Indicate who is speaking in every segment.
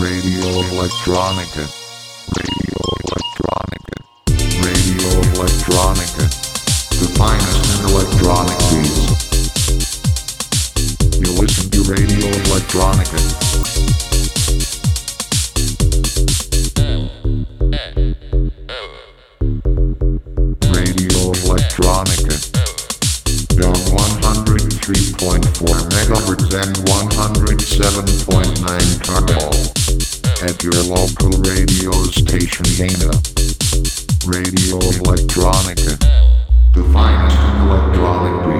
Speaker 1: Radio Electronica. Radio Electronica. Radio Electronica. The finest in electronic beats. You listen to Radio Electronica. Radio Electronica. Down 103.4 megahertz and 107.9 Carmel. At your local radio station Dana. Radio Electronica. In electronic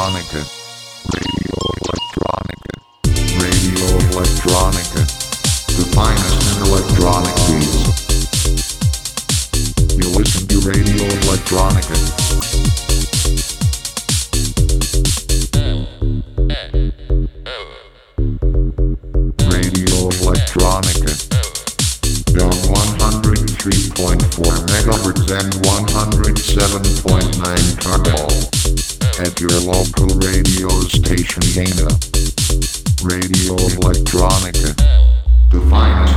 Speaker 1: Electronica. Radio Electronica. Radio Electronica. The finest in electronic beats. You listen to Radio Electronica. Radio Electronica. Down 103.4 megahertz and 107.9 Carmel. At your local radio station Dana. Radio Electronica. The finest